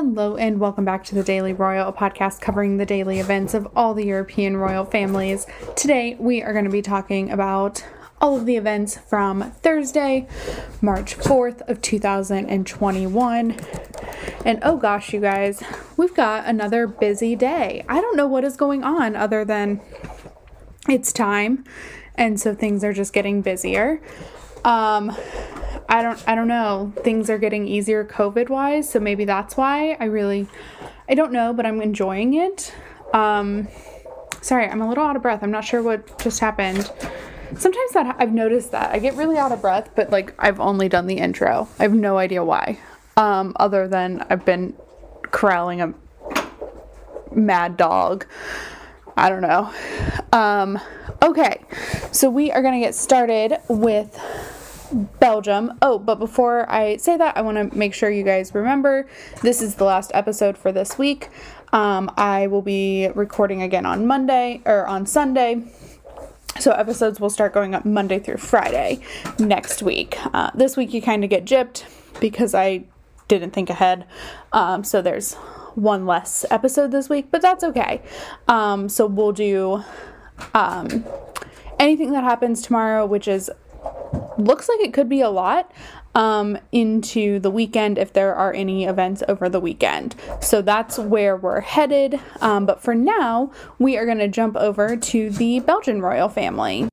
Hello, and welcome back to the Daily Royal, podcast covering the daily events of all the European royal families. Today, we are going to be talking about all of the events from Thursday, March 4th of 2021. And oh gosh, you guys, we've got another busy day. I don't know what is going on other than it's time, and so things are just getting busier. Um, I don't I don't know. Things are getting easier COVID wise, so maybe that's why. I really I don't know, but I'm enjoying it. Um sorry, I'm a little out of breath. I'm not sure what just happened. Sometimes that I've noticed that. I get really out of breath, but like I've only done the intro. I have no idea why. Um other than I've been corralling a mad dog. I don't know. Um okay. So we are going to get started with Belgium. Oh, but before I say that, I want to make sure you guys remember this is the last episode for this week. Um, I will be recording again on Monday or on Sunday. So episodes will start going up Monday through Friday next week. Uh, this week you kind of get gypped because I didn't think ahead. Um, so there's one less episode this week, but that's okay. Um, so we'll do um, anything that happens tomorrow, which is looks like it could be a lot um, into the weekend if there are any events over the weekend. So that's where we're headed. Um, but for now, we are going to jump over to the Belgian royal family.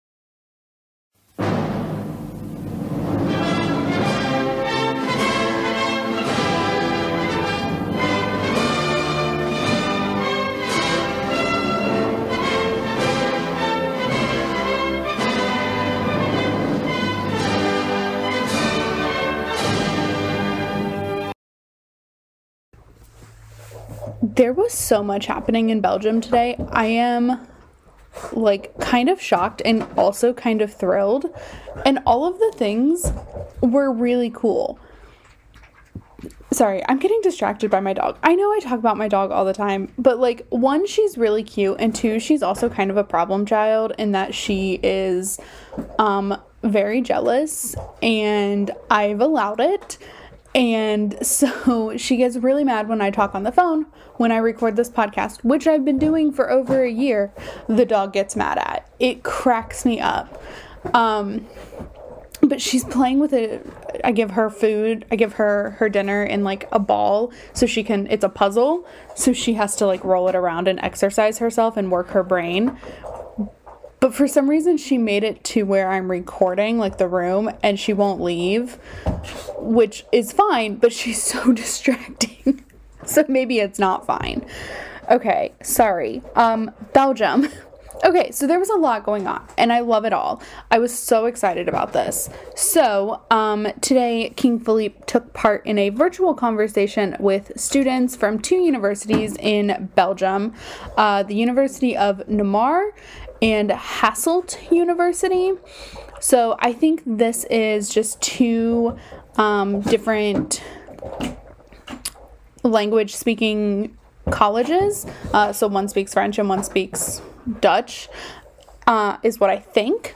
There was so much happening in Belgium today. I am like kind of shocked and also kind of thrilled. And all of the things were really cool. Sorry, I'm getting distracted by my dog. I know I talk about my dog all the time, but like, one, she's really cute, and two, she's also kind of a problem child in that she is um, very jealous, and I've allowed it. And so she gets really mad when I talk on the phone when I record this podcast, which I've been doing for over a year. The dog gets mad at. It cracks me up. Um, but she's playing with it. I give her food. I give her her dinner in like a ball so she can. It's a puzzle, so she has to like roll it around and exercise herself and work her brain. But for some reason, she made it to where I'm recording, like the room, and she won't leave, which is fine, but she's so distracting. so maybe it's not fine. Okay, sorry. Um, Belgium. Okay, so there was a lot going on, and I love it all. I was so excited about this. So, um, today, King Philippe took part in a virtual conversation with students from two universities in Belgium uh, the University of Namur and Hasselt University. So I think this is just two um, different language speaking colleges. Uh, so one speaks French and one speaks Dutch, uh, is what I think.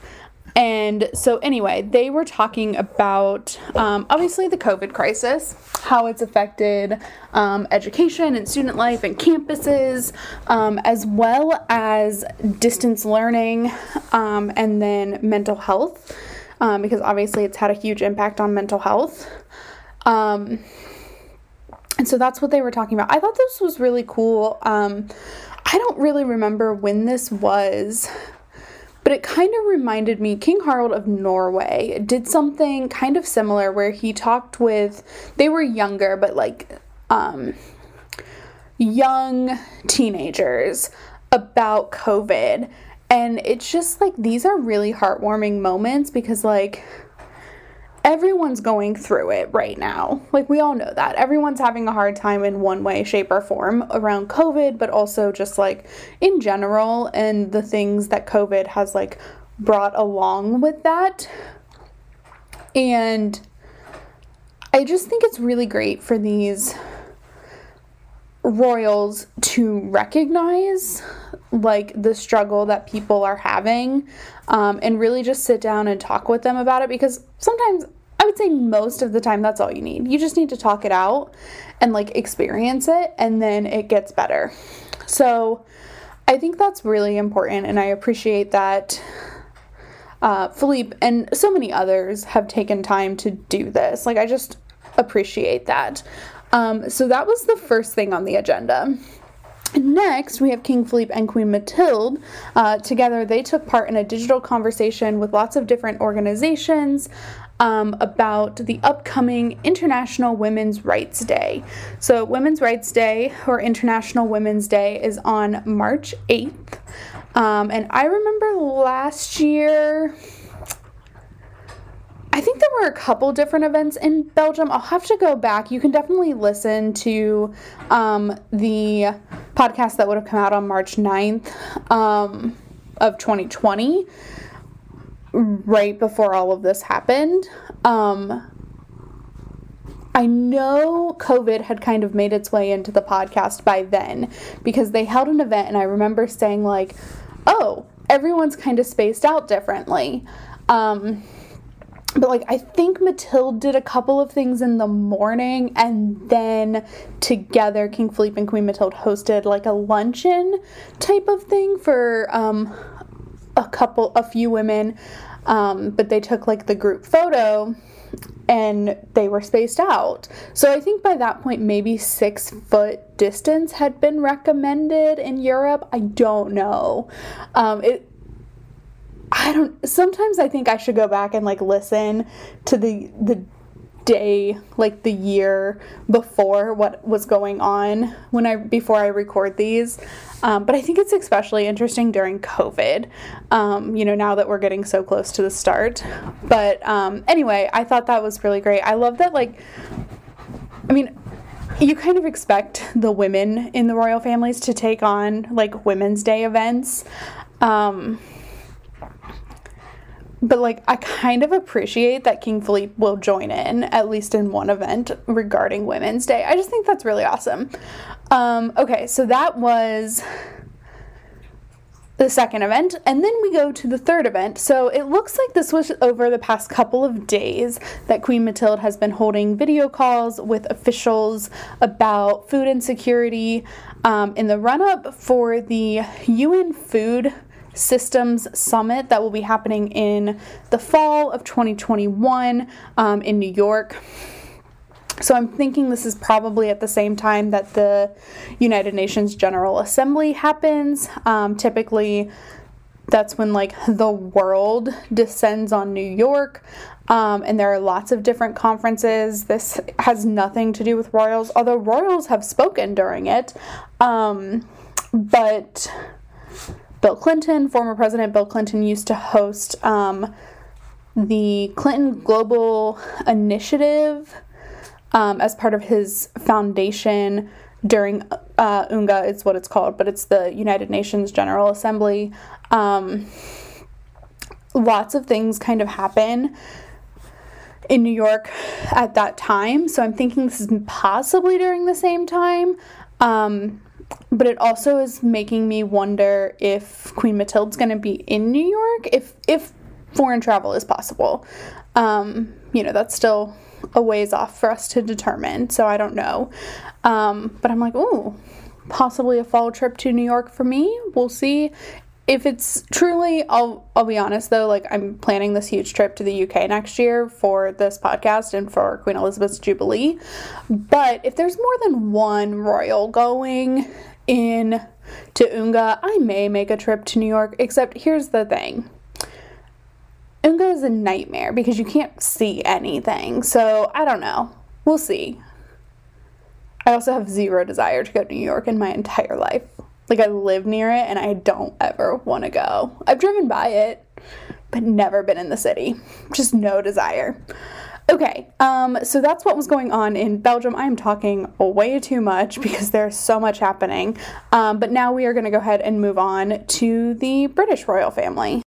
And so, anyway, they were talking about um, obviously the COVID crisis, how it's affected um, education and student life and campuses, um, as well as distance learning um, and then mental health, um, because obviously it's had a huge impact on mental health. Um, and so that's what they were talking about. I thought this was really cool. I don't really remember when this was but it kind of reminded me King Harald of Norway did something kind of similar where he talked with they were younger but like um young teenagers about COVID. And it's just like these are really heartwarming moments because like everyone's going through it right now. Like, we all know that. Everyone's having a hard time in one way, shape, or form around COVID, but also just like in general and the things that COVID has like brought along with that. And I just think it's really great for these royals to recognize like the struggle that people are having um, and really just sit down and talk with them about it because sometimes I would say most of the time that's all you need. You just need to talk it out and like experience it, and then it gets better. So I think that's really important, and I appreciate that uh, Philippe and so many others have taken time to do this. Like, I just appreciate that. Um, so that was the first thing on the agenda. Next, we have King Philippe and Queen Mathilde. Uh, together, they took part in a digital conversation with lots of different organizations um, about the upcoming International Women's Rights Day. So, Women's Rights Day, or International Women's Day, is on March 8th. Um, and I remember last year. I think there were a couple different events in Belgium. I'll have to go back. You can definitely listen to um, the podcast that would have come out on March 9th um, of 2020, right before all of this happened. Um, I know COVID had kind of made its way into the podcast by then because they held an event, and I remember saying, like, oh, everyone's kind of spaced out differently. Um, but like I think Mathilde did a couple of things in the morning and then together King Philippe and Queen Mathilde hosted like a luncheon type of thing for um, a couple a few women um, but they took like the group photo and they were spaced out. So I think by that point, maybe six foot distance had been recommended in Europe. I don't know. Um, it. I don't. Sometimes I think I should go back and like listen to the the day like the year before what was going on when I before I record these. Um, but I think it's especially interesting during COVID. Um, you know, now that we're getting so close to the start. But um, anyway, I thought that was really great. I love that like. I mean, you kind of expect the women in the royal families to take on like Women's Day events. Um, but like I kind of appreciate that King Philippe will join in at least in one event regarding Women's Day. I just think that's really awesome. Um, okay, so that was the second event, and then we go to the third event. So it looks like this was over the past couple of days that Queen Mathilde has been holding video calls with officials about food insecurity um, in the run up for the UN Food Systems Summit that will be happening in the fall of 2021 um, in New York. So I'm thinking this is probably at the same time that the United Nations General Assembly happens. Um, typically, that's when like the world descends on New York. Um, and there are lots of different conferences. This has nothing to do with royals, although royals have spoken during it. Um, but Bill Clinton, former President Bill Clinton, used to host um, the Clinton Global Initiative um, as part of his foundation during uh, UNGA, it's what it's called, but it's the United Nations General Assembly. Um, lots of things kind of happen in New York at that time, so I'm thinking this is possibly during the same time. Um, but it also is making me wonder if Queen Matilda's going to be in New York, if if foreign travel is possible. Um, you know, that's still a ways off for us to determine, so I don't know. Um, but I'm like, oh, possibly a fall trip to New York for me. We'll see. If it's truly, I'll I'll be honest though, like I'm planning this huge trip to the UK next year for this podcast and for Queen Elizabeth's Jubilee. But if there's more than one royal going in to UNGA, I may make a trip to New York. Except here's the thing. UNGA is a nightmare because you can't see anything. So I don't know. We'll see. I also have zero desire to go to New York in my entire life. Like I live near it and I don't ever want to go. I've driven by it, but never been in the city. Just no desire. Okay, um, so that's what was going on in Belgium. I am talking way too much because there's so much happening. Um, but now we are going to go ahead and move on to the British royal family.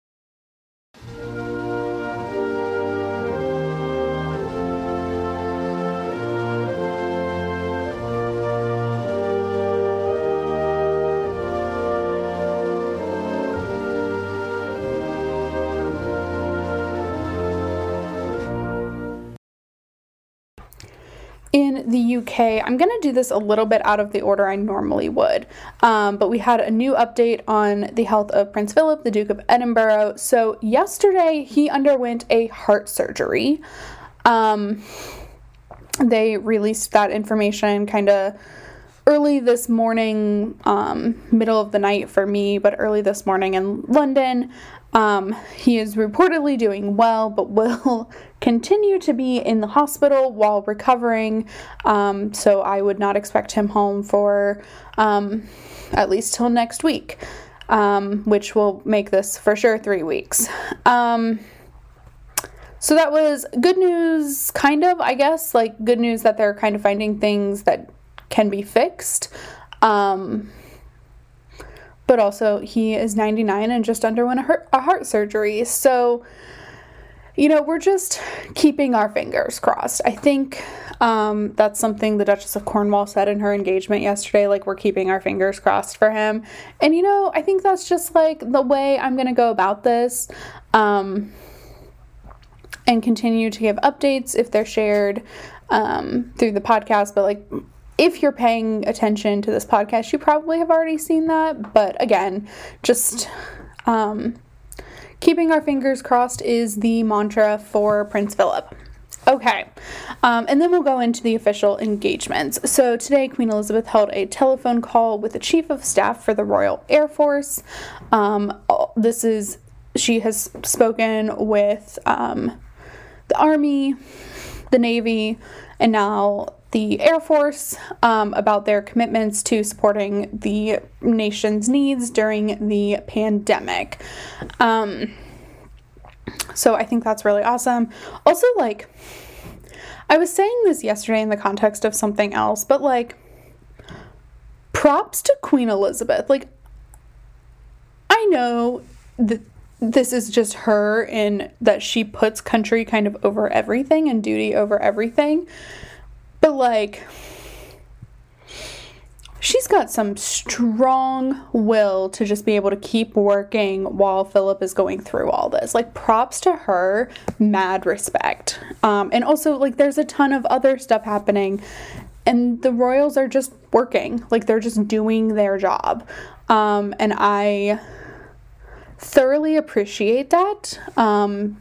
In the UK, I'm going to do this a little bit out of the order I normally would. Um, but we had a new update on the health of Prince Philip, the Duke of Edinburgh. So, yesterday he underwent a heart surgery. Um, they released that information kind of early this morning, um, middle of the night for me, but early this morning in London. Um, he is reportedly doing well, but will continue to be in the hospital while recovering. Um, so I would not expect him home for um, at least till next week, um, which will make this for sure three weeks. Um, so that was good news, kind of, I guess. Like, good news that they're kind of finding things that can be fixed. Um, but also, he is 99 and just underwent a heart, a heart surgery. So, you know, we're just keeping our fingers crossed. I think um, that's something the Duchess of Cornwall said in her engagement yesterday. Like, we're keeping our fingers crossed for him. And, you know, I think that's just like the way I'm going to go about this. Um, and continue to give updates if they're shared um, through the podcast. But, like, if you're paying attention to this podcast, you probably have already seen that. But again, just um, keeping our fingers crossed is the mantra for Prince Philip. Okay, um, and then we'll go into the official engagements. So today, Queen Elizabeth held a telephone call with the Chief of Staff for the Royal Air Force. Um, this is, she has spoken with um, the Army, the Navy, and now the Air Force um, about their commitments to supporting the nation's needs during the pandemic. Um, so I think that's really awesome. Also, like, I was saying this yesterday in the context of something else, but like, props to Queen Elizabeth. Like, I know that this is just her in that she puts country kind of over everything and duty over everything. But like she's got some strong will to just be able to keep working while Philip is going through all this. Like props to her, mad respect. Um, and also like there's a ton of other stuff happening and the royals are just working. Like they're just doing their job. Um, and I thoroughly appreciate that. Um,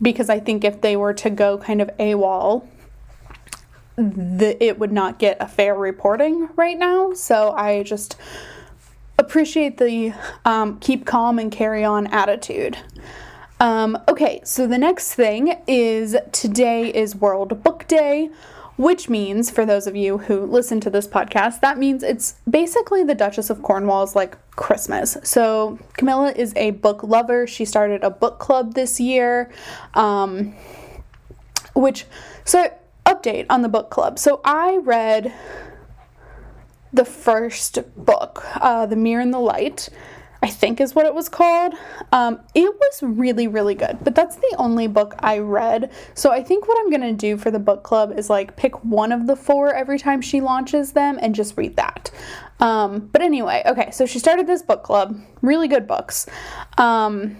because I think if they were to go kind of AWOL the, it would not get a fair reporting right now. So I just appreciate the um, keep calm and carry on attitude. Um, okay, so the next thing is today is World Book Day, which means, for those of you who listen to this podcast, that means it's basically the Duchess of Cornwall's like Christmas. So Camilla is a book lover. She started a book club this year, um, which so update on the book club. So I read the first book, uh, The Mirror and the Light, I think is what it was called. Um, it was really, really good, but that's the only book I read. So I think what I'm gonna do for the book club is like pick one of the four every time she launches them and just read that. Um, but anyway, okay, so she started this book club, really good books. Um,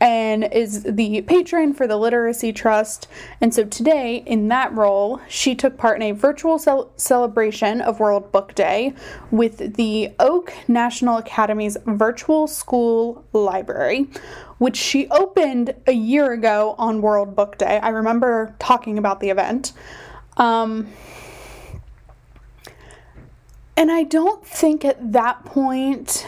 and is the patron for the Literacy Trust. And so today, in that role, she took part in a virtual cel- celebration of World Book Day with the Oak National Academy's Virtual School Library, which she opened a year ago on World Book Day. I remember talking about the event. Um, and I don't think at that point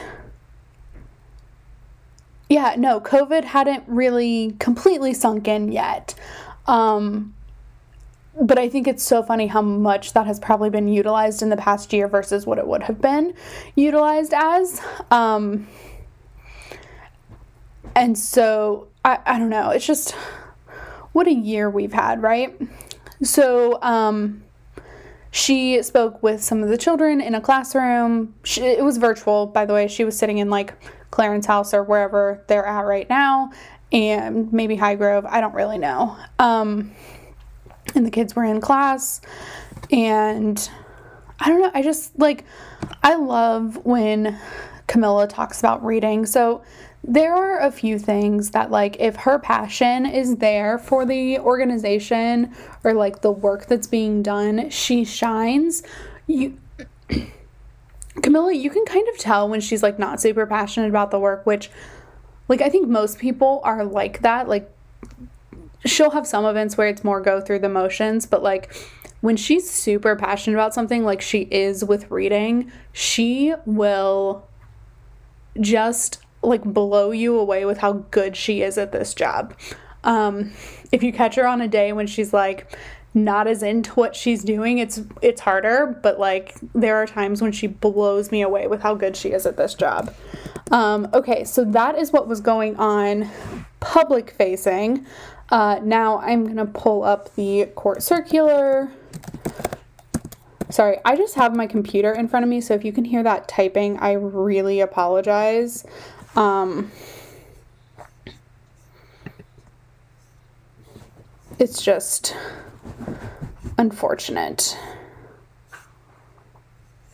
yeah, no, COVID hadn't really completely sunk in yet. Um, but I think it's so funny how much that has probably been utilized in the past year versus what it would have been utilized as. Um, and so I, I don't know, it's just what a year we've had, right? So, um, she spoke with some of the children in a classroom. She, it was virtual, by the way. She was sitting in like Clarence House or wherever they're at right now, and maybe Highgrove. I don't really know. Um, and the kids were in class, and I don't know. I just like, I love when Camilla talks about reading. So there are a few things that like if her passion is there for the organization or like the work that's being done, she shines. You Camilla, you can kind of tell when she's like not super passionate about the work, which like I think most people are like that. Like she'll have some events where it's more go through the motions, but like when she's super passionate about something like she is with reading, she will just like blow you away with how good she is at this job. Um, if you catch her on a day when she's like not as into what she's doing, it's it's harder. But like there are times when she blows me away with how good she is at this job. Um, okay, so that is what was going on public facing. Uh, now I'm gonna pull up the court circular. Sorry, I just have my computer in front of me, so if you can hear that typing, I really apologize. Um, it's just unfortunate.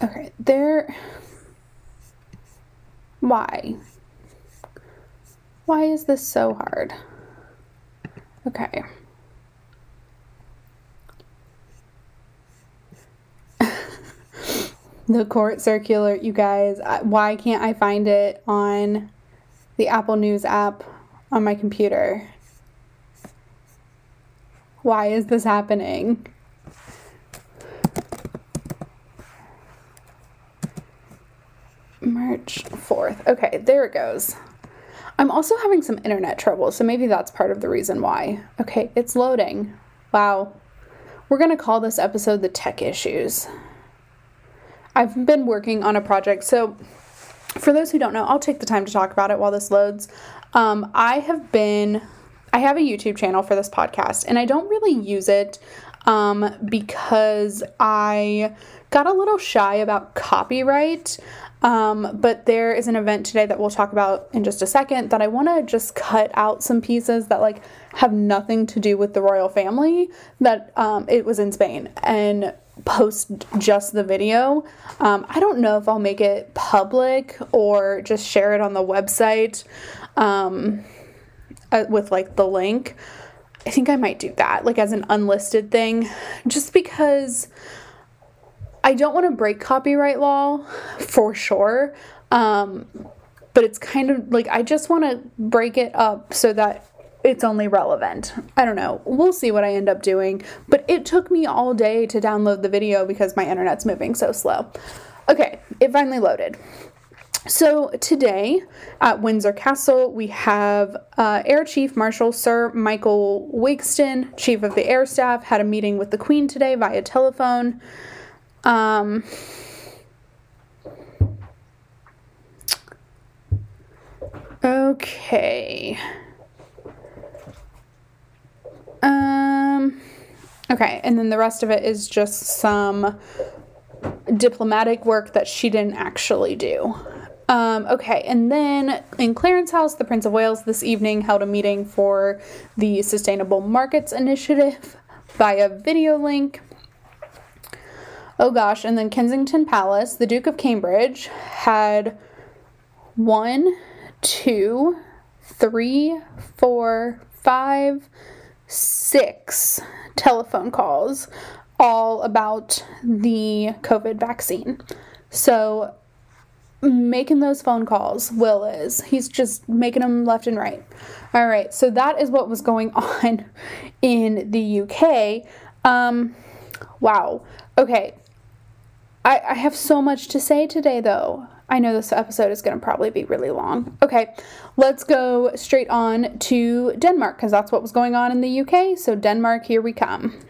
Okay, there. Why? Why is this so hard? Okay. the court circular, you guys. Why can't I find it on the Apple News app on my computer? Why is this happening? March 4th. Okay, there it goes. I'm also having some internet trouble, so maybe that's part of the reason why. Okay, it's loading. Wow. We're going to call this episode the tech issues. I've been working on a project. So, for those who don't know, I'll take the time to talk about it while this loads. Um, I have been, I have a YouTube channel for this podcast, and I don't really use it um, because I got a little shy about copyright. Um, but there is an event today that we'll talk about in just a second that I want to just cut out some pieces that like have nothing to do with the royal family. That um, it was in Spain and post just the video. Um, I don't know if I'll make it public or just share it on the website um, uh, with like the link. I think I might do that, like as an unlisted thing, just because I don't want to break copyright law for sure. Um, but it's kind of like I just want to break it up so that it's only relevant. I don't know. We'll see what I end up doing. But it took me all day to download the video because my internet's moving so slow. Okay, it finally loaded. So today at Windsor Castle, we have uh, Air Chief Marshal Sir Michael Wigston, Chief of the Air Staff, had a meeting with the Queen today via telephone. Um, okay. Um, okay, and then the rest of it is just some diplomatic work that she didn't actually do. Um, okay, and then in Clarence House, the Prince of Wales this evening held a meeting for the Sustainable Markets Initiative via video link. Oh gosh, and then Kensington Palace, the Duke of Cambridge had one, two, three, four, five, six telephone calls all about the COVID vaccine. So, making those phone calls, Will is. He's just making them left and right. All right, so that is what was going on in the UK. Um, wow. Okay. I, I have so much to say today, though. I know this episode is going to probably be really long. Okay, let's go straight on to Denmark because that's what was going on in the UK. So, Denmark, here we come.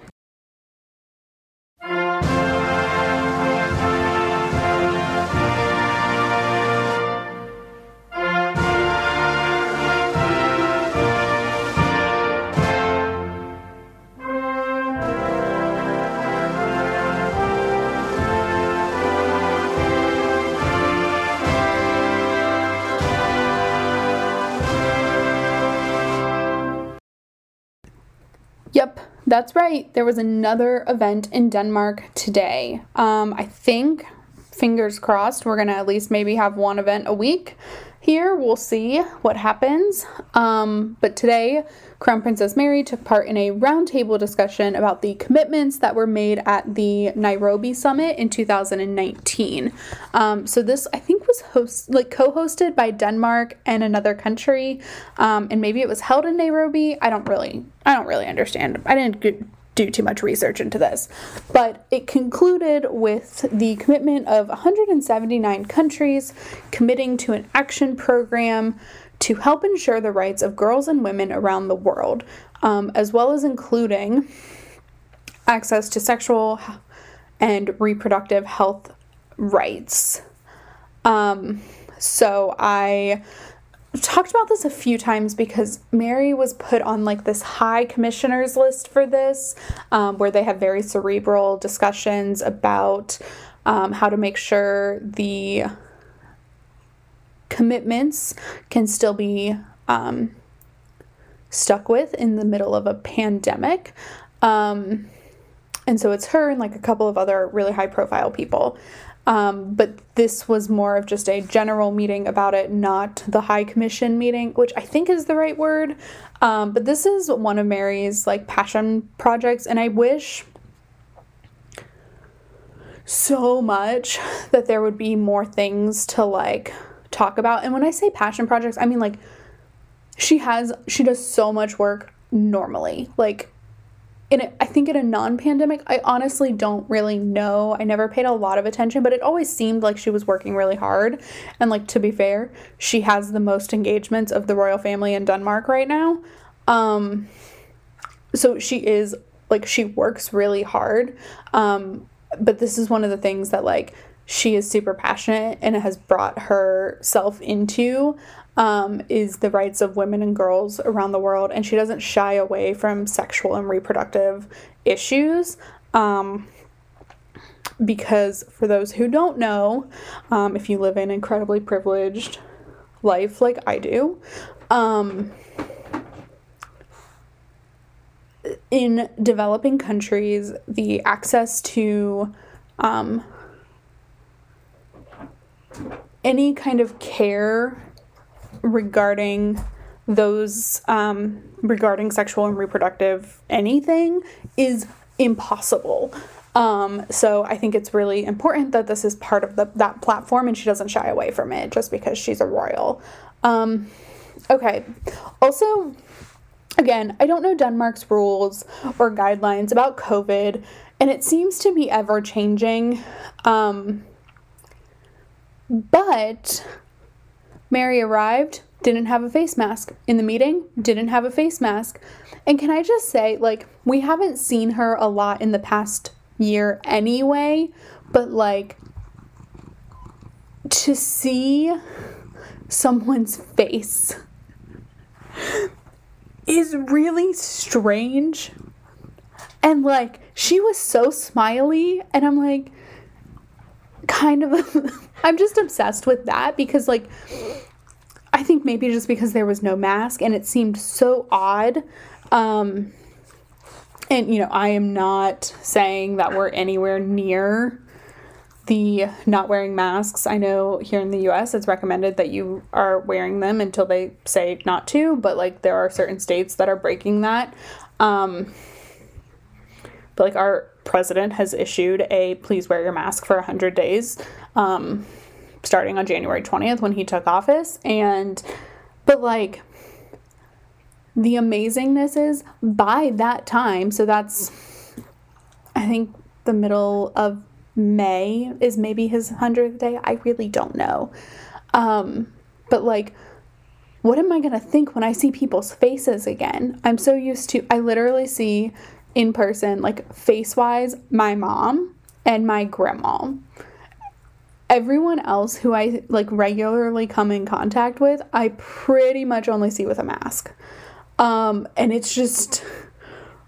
Yep, that's right. There was another event in Denmark today. Um, I think fingers crossed. We're going to at least maybe have one event a week here. We'll see what happens. Um, but today, Crown Princess Mary took part in a roundtable discussion about the commitments that were made at the Nairobi summit in 2019. Um, so this, I think, was host like co-hosted by Denmark and another country, um, and maybe it was held in Nairobi. I don't really, I don't really understand. I didn't do too much research into this. But it concluded with the commitment of 179 countries committing to an action program to help ensure the rights of girls and women around the world, um, as well as including access to sexual and reproductive health rights. Um, so I talked about this a few times because Mary was put on like this high commissioners list for this, um, where they have very cerebral discussions about um, how to make sure the commitments can still be um, stuck with in the middle of a pandemic. Um, and so it's her and like a couple of other really high profile people. Um, but this was more of just a general meeting about it, not the High Commission meeting, which I think is the right word. Um, but this is one of Mary's like passion projects, and I wish so much that there would be more things to like talk about. And when I say passion projects, I mean like she has she does so much work normally. Like in a, I think in a non-pandemic, I honestly don't really know. I never paid a lot of attention, but it always seemed like she was working really hard. And like to be fair, she has the most engagements of the royal family in Denmark right now. Um so she is like she works really hard. Um but this is one of the things that like she is super passionate and has brought herself into um, is the rights of women and girls around the world, and she doesn't shy away from sexual and reproductive issues. Um, because for those who don't know, um, if you live an incredibly privileged life like I do, um, in developing countries, the access to um, any kind of care regarding those um, regarding sexual and reproductive anything is impossible. Um, so I think it's really important that this is part of the, that platform and she doesn't shy away from it just because she's a royal. Um, okay. Also, again, I don't know Denmark's rules or guidelines about COVID, and it seems to be ever changing. Um, but Mary arrived, didn't have a face mask. In the meeting, didn't have a face mask. And can I just say, like, we haven't seen her a lot in the past year anyway, but like, to see someone's face is really strange. And like, she was so smiley, and I'm like, kind of I'm just obsessed with that because like I think maybe just because there was no mask and it seemed so odd um and you know, I am not saying that we're anywhere near the not wearing masks. I know here in the US it's recommended that you are wearing them until they say not to, but like there are certain states that are breaking that. Um but like our president has issued a please wear your mask for 100 days um, starting on January 20th when he took office. And, but like, the amazingness is by that time, so that's, I think, the middle of May is maybe his 100th day. I really don't know. Um, but like, what am I going to think when I see people's faces again? I'm so used to, I literally see in person, like face wise, my mom and my grandma. Everyone else who I like regularly come in contact with, I pretty much only see with a mask. Um, and it's just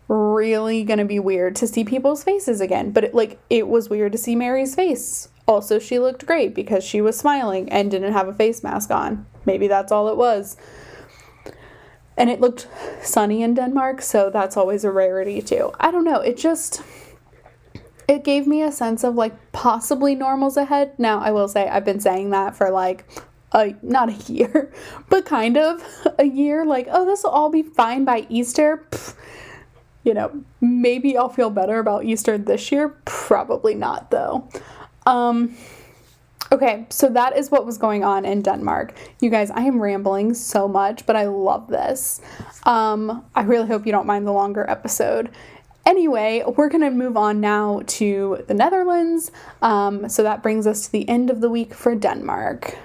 really gonna be weird to see people's faces again. But it, like, it was weird to see Mary's face. Also, she looked great because she was smiling and didn't have a face mask on. Maybe that's all it was and it looked sunny in Denmark, so that's always a rarity too. I don't know, it just it gave me a sense of like possibly normals ahead. Now, I will say I've been saying that for like a not a year, but kind of a year. Like, oh, this will all be fine by Easter. Pfft. You know, maybe I'll feel better about Easter this year. Probably not, though. Um, okay, so that is what was going on in Denmark. You guys, I am rambling so much, but I love this. Um, I really hope you don't mind the longer episode. Anyway, we're going to move on now to the Netherlands. Um, so that brings us to the end of the week for Denmark.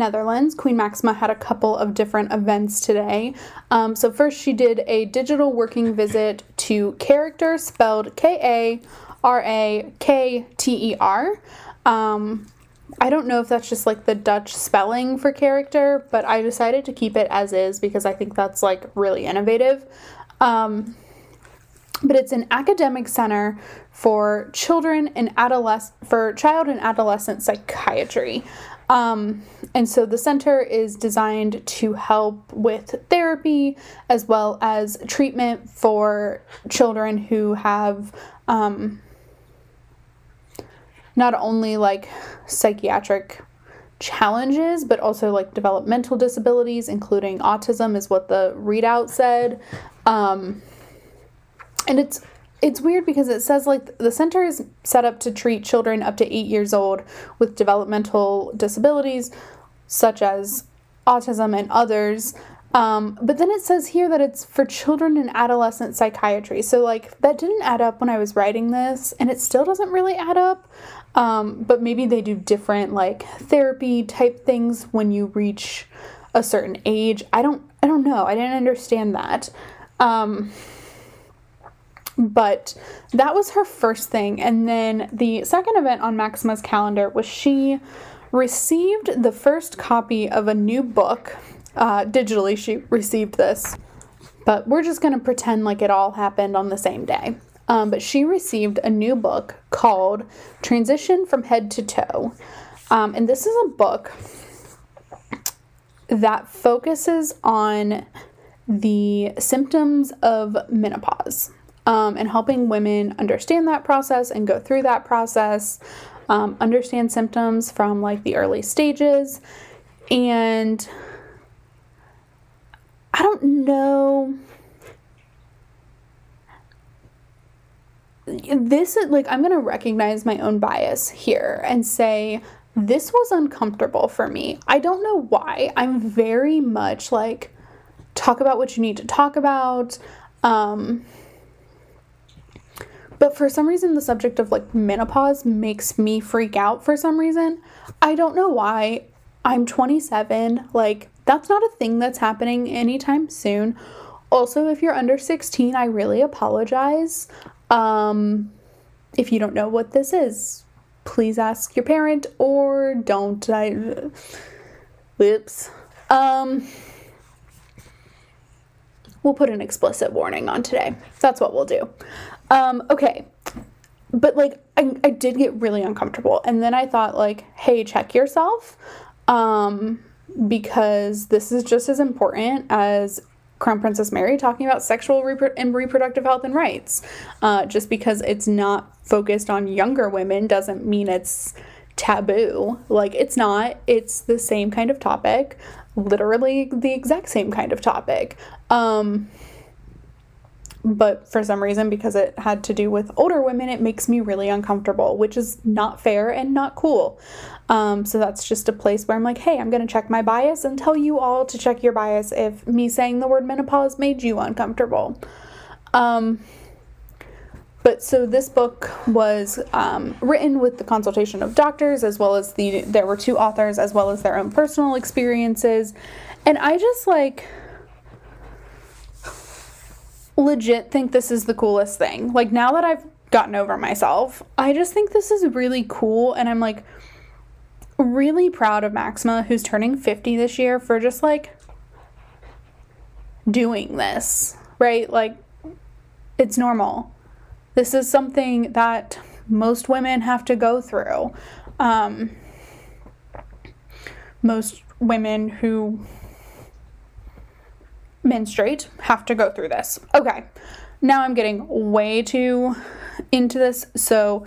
Netherlands, Queen Maxima had a couple of different events today. Um, so, first, she did a digital working visit to Character, spelled K A R A K T E R. Um, don't know if that's just like the Dutch spelling for character, but I decided to keep it as is because I think that's like really innovative. Um, but it's an academic center for children and adolescent for child and adolescent psychiatry. Um, and so the center is designed to help with therapy as well as treatment for children who have um, not only like psychiatric challenges, but also like developmental disabilities, including autism, is what the readout said. Um, and it's it's weird because it says like the center is set up to treat children up to eight years old with developmental disabilities such as autism and others. Um, but then it says here that it's for children and adolescent psychiatry. So like that didn't add up when i was writing this and it still doesn't really add up. Um, but maybe they do different like therapy type things when you reach a certain age. I don't i don't know. I didn't understand that. Um, but that was her first thing. And then the second event on Maxima's calendar was she received the first copy of a new book. Uh, digitally, she received this, but we're just going to pretend like it all happened on the same day. Um, but she received a new book called Transition from Head to Toe. Um, and this is a book that focuses on the symptoms of menopause um, and helping women understand that process and go through that process, um, understand symptoms from like the early stages. And I don't know. This, is like, I'm going to recognize my own bias here and say, this was uncomfortable for me. I don't know why. I'm very much like, talk about what you need to talk about. Um, but for some reason, the subject of like menopause makes me freak out for some reason. I don't know why. I'm 27. Like, that's not a thing that's happening anytime soon. Also, if you're under 16, I really apologize. Um, if you don't know what this is, please ask your parent or don't. I. Whoops. Um, we'll put an explicit warning on today. That's what we'll do. Um, okay. But like I, I did get really uncomfortable. And then I thought like, hey, check yourself. Um, because this is just as important as Crown Princess Mary talking about sexual repro- and reproductive health and rights. Uh, just because it's not focused on younger women doesn't mean it's taboo. Like, it's not, it's the same kind of topic, literally the exact same kind of topic. Um, but for some reason because it had to do with older women it makes me really uncomfortable which is not fair and not cool. Um, so that's just a place where i'm like hey i'm going to check my bias and tell you all to check your bias if me saying the word menopause made you uncomfortable. Um, but so this book was um, written with the consultation of doctors as well as the there were two authors as well as their own personal experiences. And i just like legit think this is the coolest thing. Like now that I've gotten over myself, I just think this is really cool and I'm like really proud of Maxima who's turning 50 this year for just like doing this, right? Like it's normal. This is something that most women have to go through. Um, most women who menstruate have to go through this. Okay, now I'm getting way too into this, so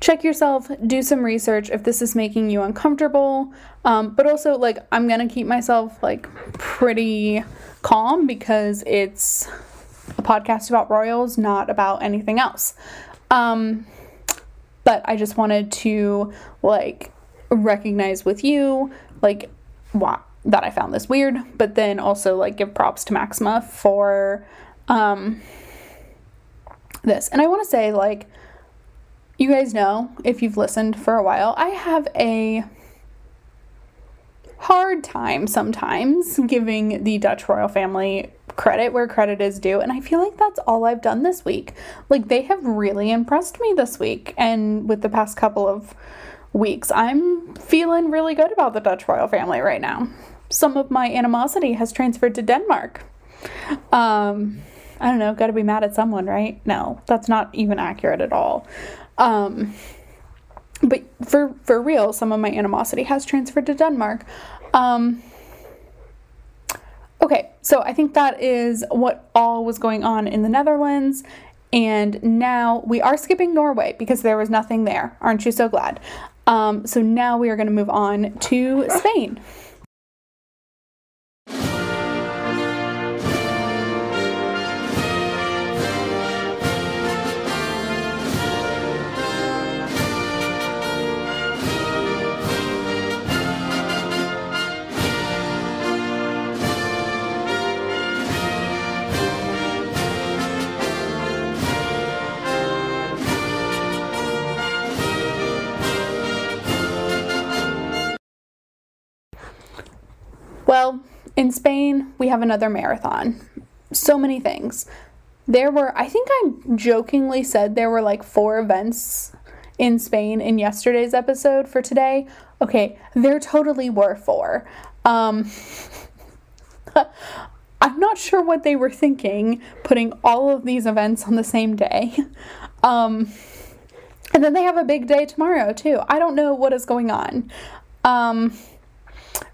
check yourself, do some research if this is making you uncomfortable. Um, but also, like, I'm gonna keep myself like pretty calm because it's a podcast about royals, not about anything else. Um, but I just wanted to like recognize with you like what that I found this weird, but then also like give props to Maxima for um this. And I want to say like you guys know if you've listened for a while, I have a hard time sometimes giving the Dutch royal family credit where credit is due. And I feel like that's all I've done this week. Like, they have really impressed me this week and with the past couple of weeks. I'm feeling really good about the Dutch royal family right now. Some of my animosity has transferred to Denmark. Um, I don't know, gotta be mad at someone, right? No, that's not even accurate at all. Um, but for for real, some of my animosity has transferred to Denmark. Um, okay, so I think that is what all was going on in the Netherlands. And now we are skipping Norway because there was nothing there. Aren't you so glad? Um, so now we are going to move on to Spain. Well, in Spain, we have another marathon. So many things. There were, I think I jokingly said there were like four events in Spain in yesterday's episode for today. Okay, there totally were four. Um, I'm not sure what they were thinking putting all of these events on the same day. Um, and then they have a big day tomorrow, too. I don't know what is going on. Um,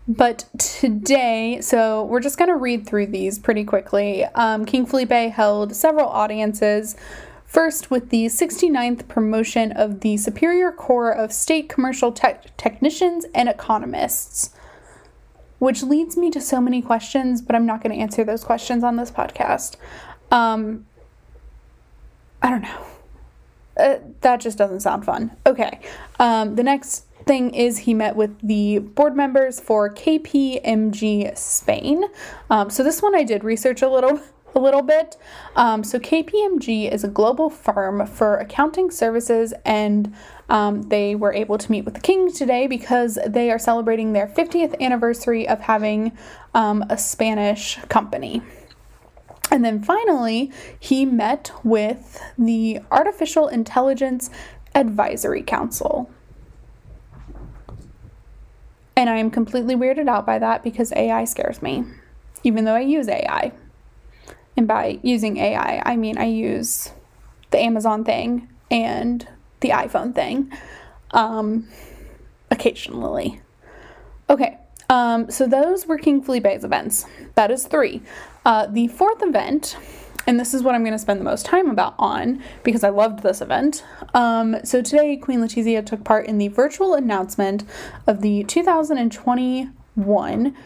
but today, so we're just going to read through these pretty quickly. Um, King Felipe held several audiences. First, with the 69th promotion of the Superior Corps of State Commercial Te- Technicians and Economists, which leads me to so many questions, but I'm not going to answer those questions on this podcast. Um, I don't know. Uh, that just doesn't sound fun. Okay. Um, the next thing is he met with the board members for KPMG Spain. Um, so this one I did research a little a little bit. Um, so KPMG is a global firm for accounting services, and um, they were able to meet with the king today because they are celebrating their 50th anniversary of having um, a Spanish company. And then finally, he met with the Artificial Intelligence Advisory Council. And I am completely weirded out by that because AI scares me, even though I use AI. And by using AI, I mean I use the Amazon thing and the iPhone thing um, occasionally. Okay, um, so those were King Felipe's events. That is three. Uh, the fourth event and this is what I'm going to spend the most time about on because I loved this event. Um, so today, Queen Letizia took part in the virtual announcement of the 2021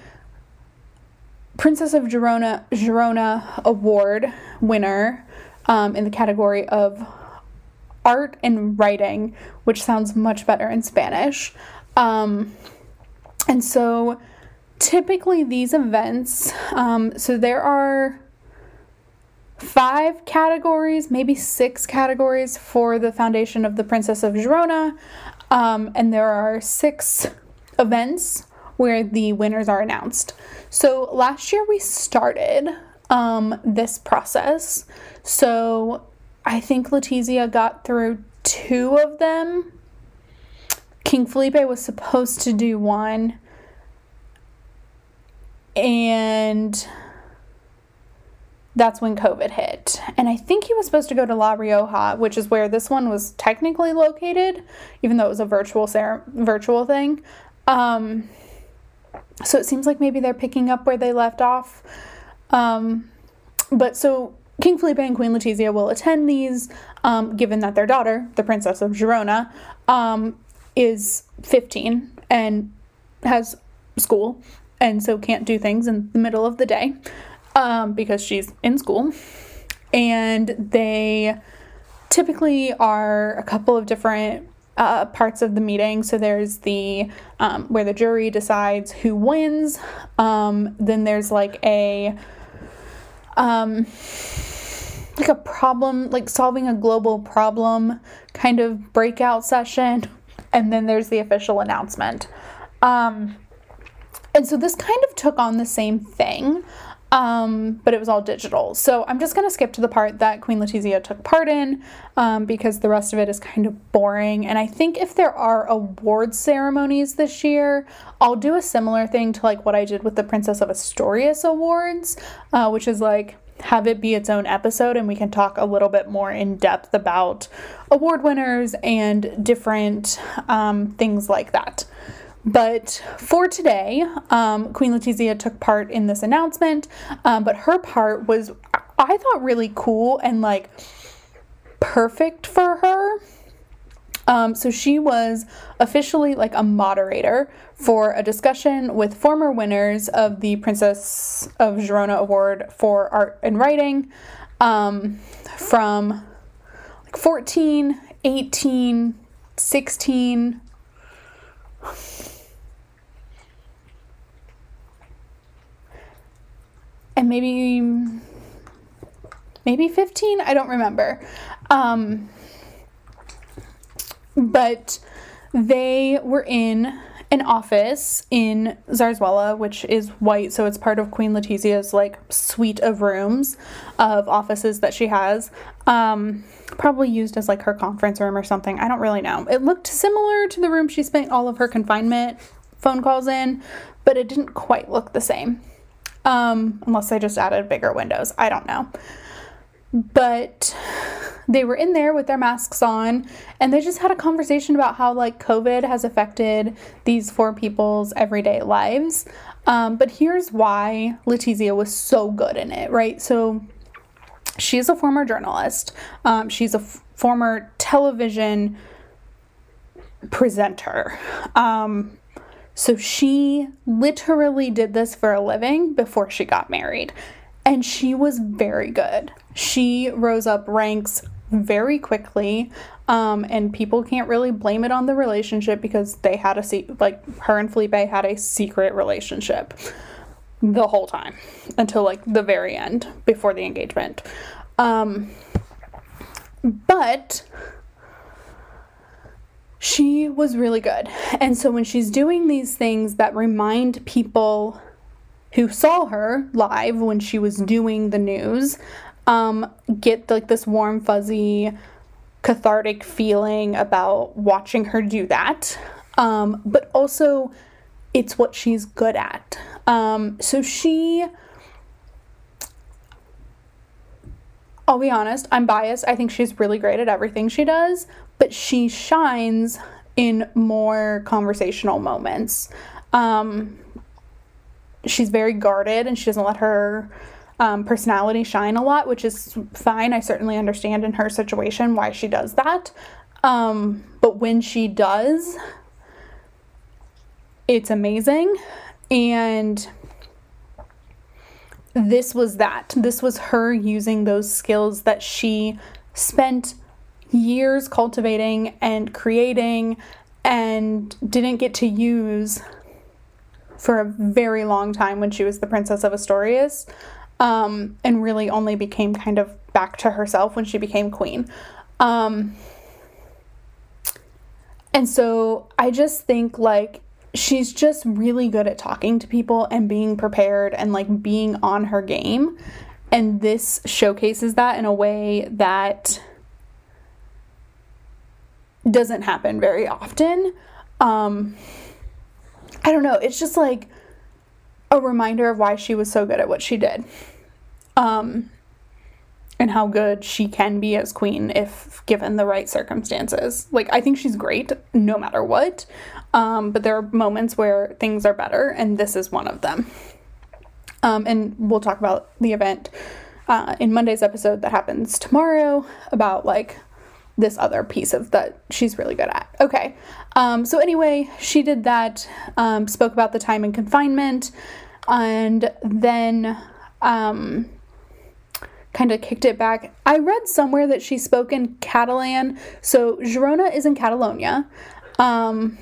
Princess of Girona Girona Award winner um, in the category of art and writing, which sounds much better in Spanish. Um, and so typically these events, um, so there are five categories, maybe six categories for the foundation of the Princess of Girona. Um, and there are six events where the winners are announced. So last year we started um, this process. So I think Letizia got through two of them. King Felipe was supposed to do one. And that's when COVID hit. And I think he was supposed to go to La Rioja, which is where this one was technically located, even though it was a virtual ser- virtual thing. Um, so it seems like maybe they're picking up where they left off. Um, but so King Felipe and Queen Letizia will attend these, um, given that their daughter, the Princess of Girona, um, is 15 and has school and so can't do things in the middle of the day um, because she's in school. And they typically are a couple of different uh, parts of the meeting. So there's the um, where the jury decides who wins. Um, then there's like a um, like a problem, like solving a global problem kind of breakout session. And then there's the official announcement. Um, and so this kind of took on the same thing um, but it was all digital. So I'm just going to skip to the part that Queen Letizia took part in um, because the rest of it is kind of boring. And I think if there are award ceremonies this year, I'll do a similar thing to like what I did with the Princess of Asturias Awards, uh, which is like have it be its own episode and we can talk a little bit more in depth about award winners and different um, things like that. But for today, um, Queen Letizia took part in this announcement, um, but her part was, I thought, really cool and like perfect for her. Um, so she was officially like a moderator for a discussion with former winners of the Princess of Girona Award for Art and Writing um, from like 14, 18, 16 and maybe maybe 15 i don't remember um, but they were in an office in Zarzuela, which is white, so it's part of Queen Letizia's like suite of rooms of offices that she has. Um, probably used as like her conference room or something. I don't really know. It looked similar to the room she spent all of her confinement phone calls in, but it didn't quite look the same um, unless they just added bigger windows. I don't know. But they were in there with their masks on and they just had a conversation about how like COVID has affected these four people's everyday lives. Um, but here's why Letizia was so good in it, right? So she's a former journalist. Um, she's a f- former television presenter. Um, so she literally did this for a living before she got married. And she was very good. She rose up ranks very quickly. Um, and people can't really blame it on the relationship because they had a se- like her and Felipe had a secret relationship the whole time until like the very end before the engagement. Um, but she was really good. And so when she's doing these things that remind people who saw her live when she was doing the news um, get like this warm, fuzzy, cathartic feeling about watching her do that. Um, but also, it's what she's good at. Um, so she. I'll be honest, I'm biased. I think she's really great at everything she does, but she shines in more conversational moments. Um, she's very guarded and she doesn't let her um, personality shine a lot, which is fine. I certainly understand in her situation why she does that. Um, but when she does, it's amazing. And this was that. This was her using those skills that she spent years cultivating and creating and didn't get to use for a very long time when she was the Princess of Asturias, um, and really only became kind of back to herself when she became queen. Um, and so I just think like she's just really good at talking to people and being prepared and like being on her game. And this showcases that in a way that doesn't happen very often. Um, I don't know. It's just like a reminder of why she was so good at what she did. Um, and how good she can be as queen if given the right circumstances. Like, I think she's great no matter what. Um, but there are moments where things are better, and this is one of them. Um, and we'll talk about the event uh, in Monday's episode that happens tomorrow about like this other piece of that she's really good at. Okay. Um, so anyway, she did that, um, spoke about the time in confinement, and then um, kind of kicked it back. I read somewhere that she spoke in Catalan. So Girona is in Catalonia. Um,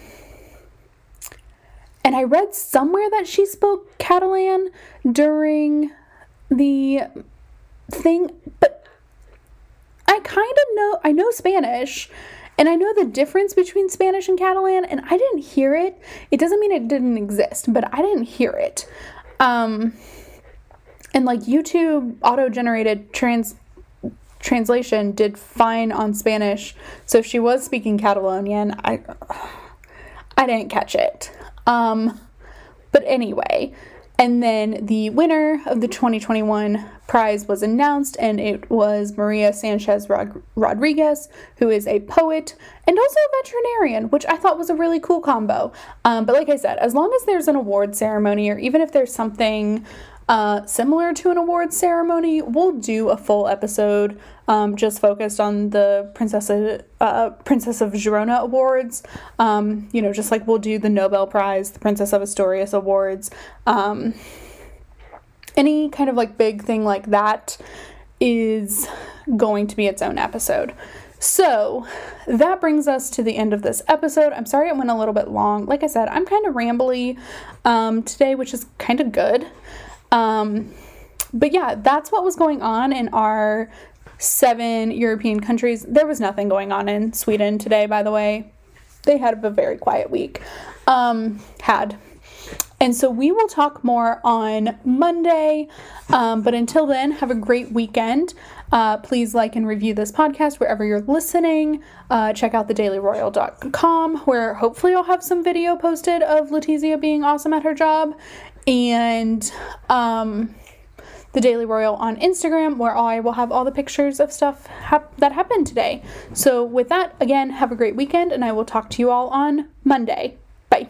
and I read somewhere that she spoke Catalan during the thing, I kind of know, I know Spanish. And I know the difference between Spanish and Catalan, and I didn't hear it. It doesn't mean it didn't exist, but I didn't hear it. Um, and like YouTube auto generated trans translation did fine on Spanish, so if she was speaking Catalonian. I I didn't catch it. Um, but anyway, and then the winner of the 2021 prize was announced, and it was Maria Sanchez Rod- Rodriguez, who is a poet and also a veterinarian, which I thought was a really cool combo. Um, but like I said, as long as there's an award ceremony, or even if there's something uh, similar to an awards ceremony, we'll do a full episode um, just focused on the Princess of, uh, Princess of Girona awards. Um, you know, just like we'll do the Nobel Prize, the Princess of Asturias awards. Um, any kind of like big thing like that is going to be its own episode. So that brings us to the end of this episode. I'm sorry it went a little bit long. Like I said, I'm kind of rambly um, today, which is kind of good. Um, but yeah, that's what was going on in our seven European countries. There was nothing going on in Sweden today, by the way. They had a very quiet week. Um, had. And so we will talk more on Monday. Um, but until then, have a great weekend. Uh, please like and review this podcast wherever you're listening. Uh, check out thedailyroyal.com, where hopefully I'll have some video posted of Letizia being awesome at her job and um, the Daily Royal on Instagram, where I will have all the pictures of stuff hap- that happened today. So, with that, again, have a great weekend, and I will talk to you all on Monday. Bye.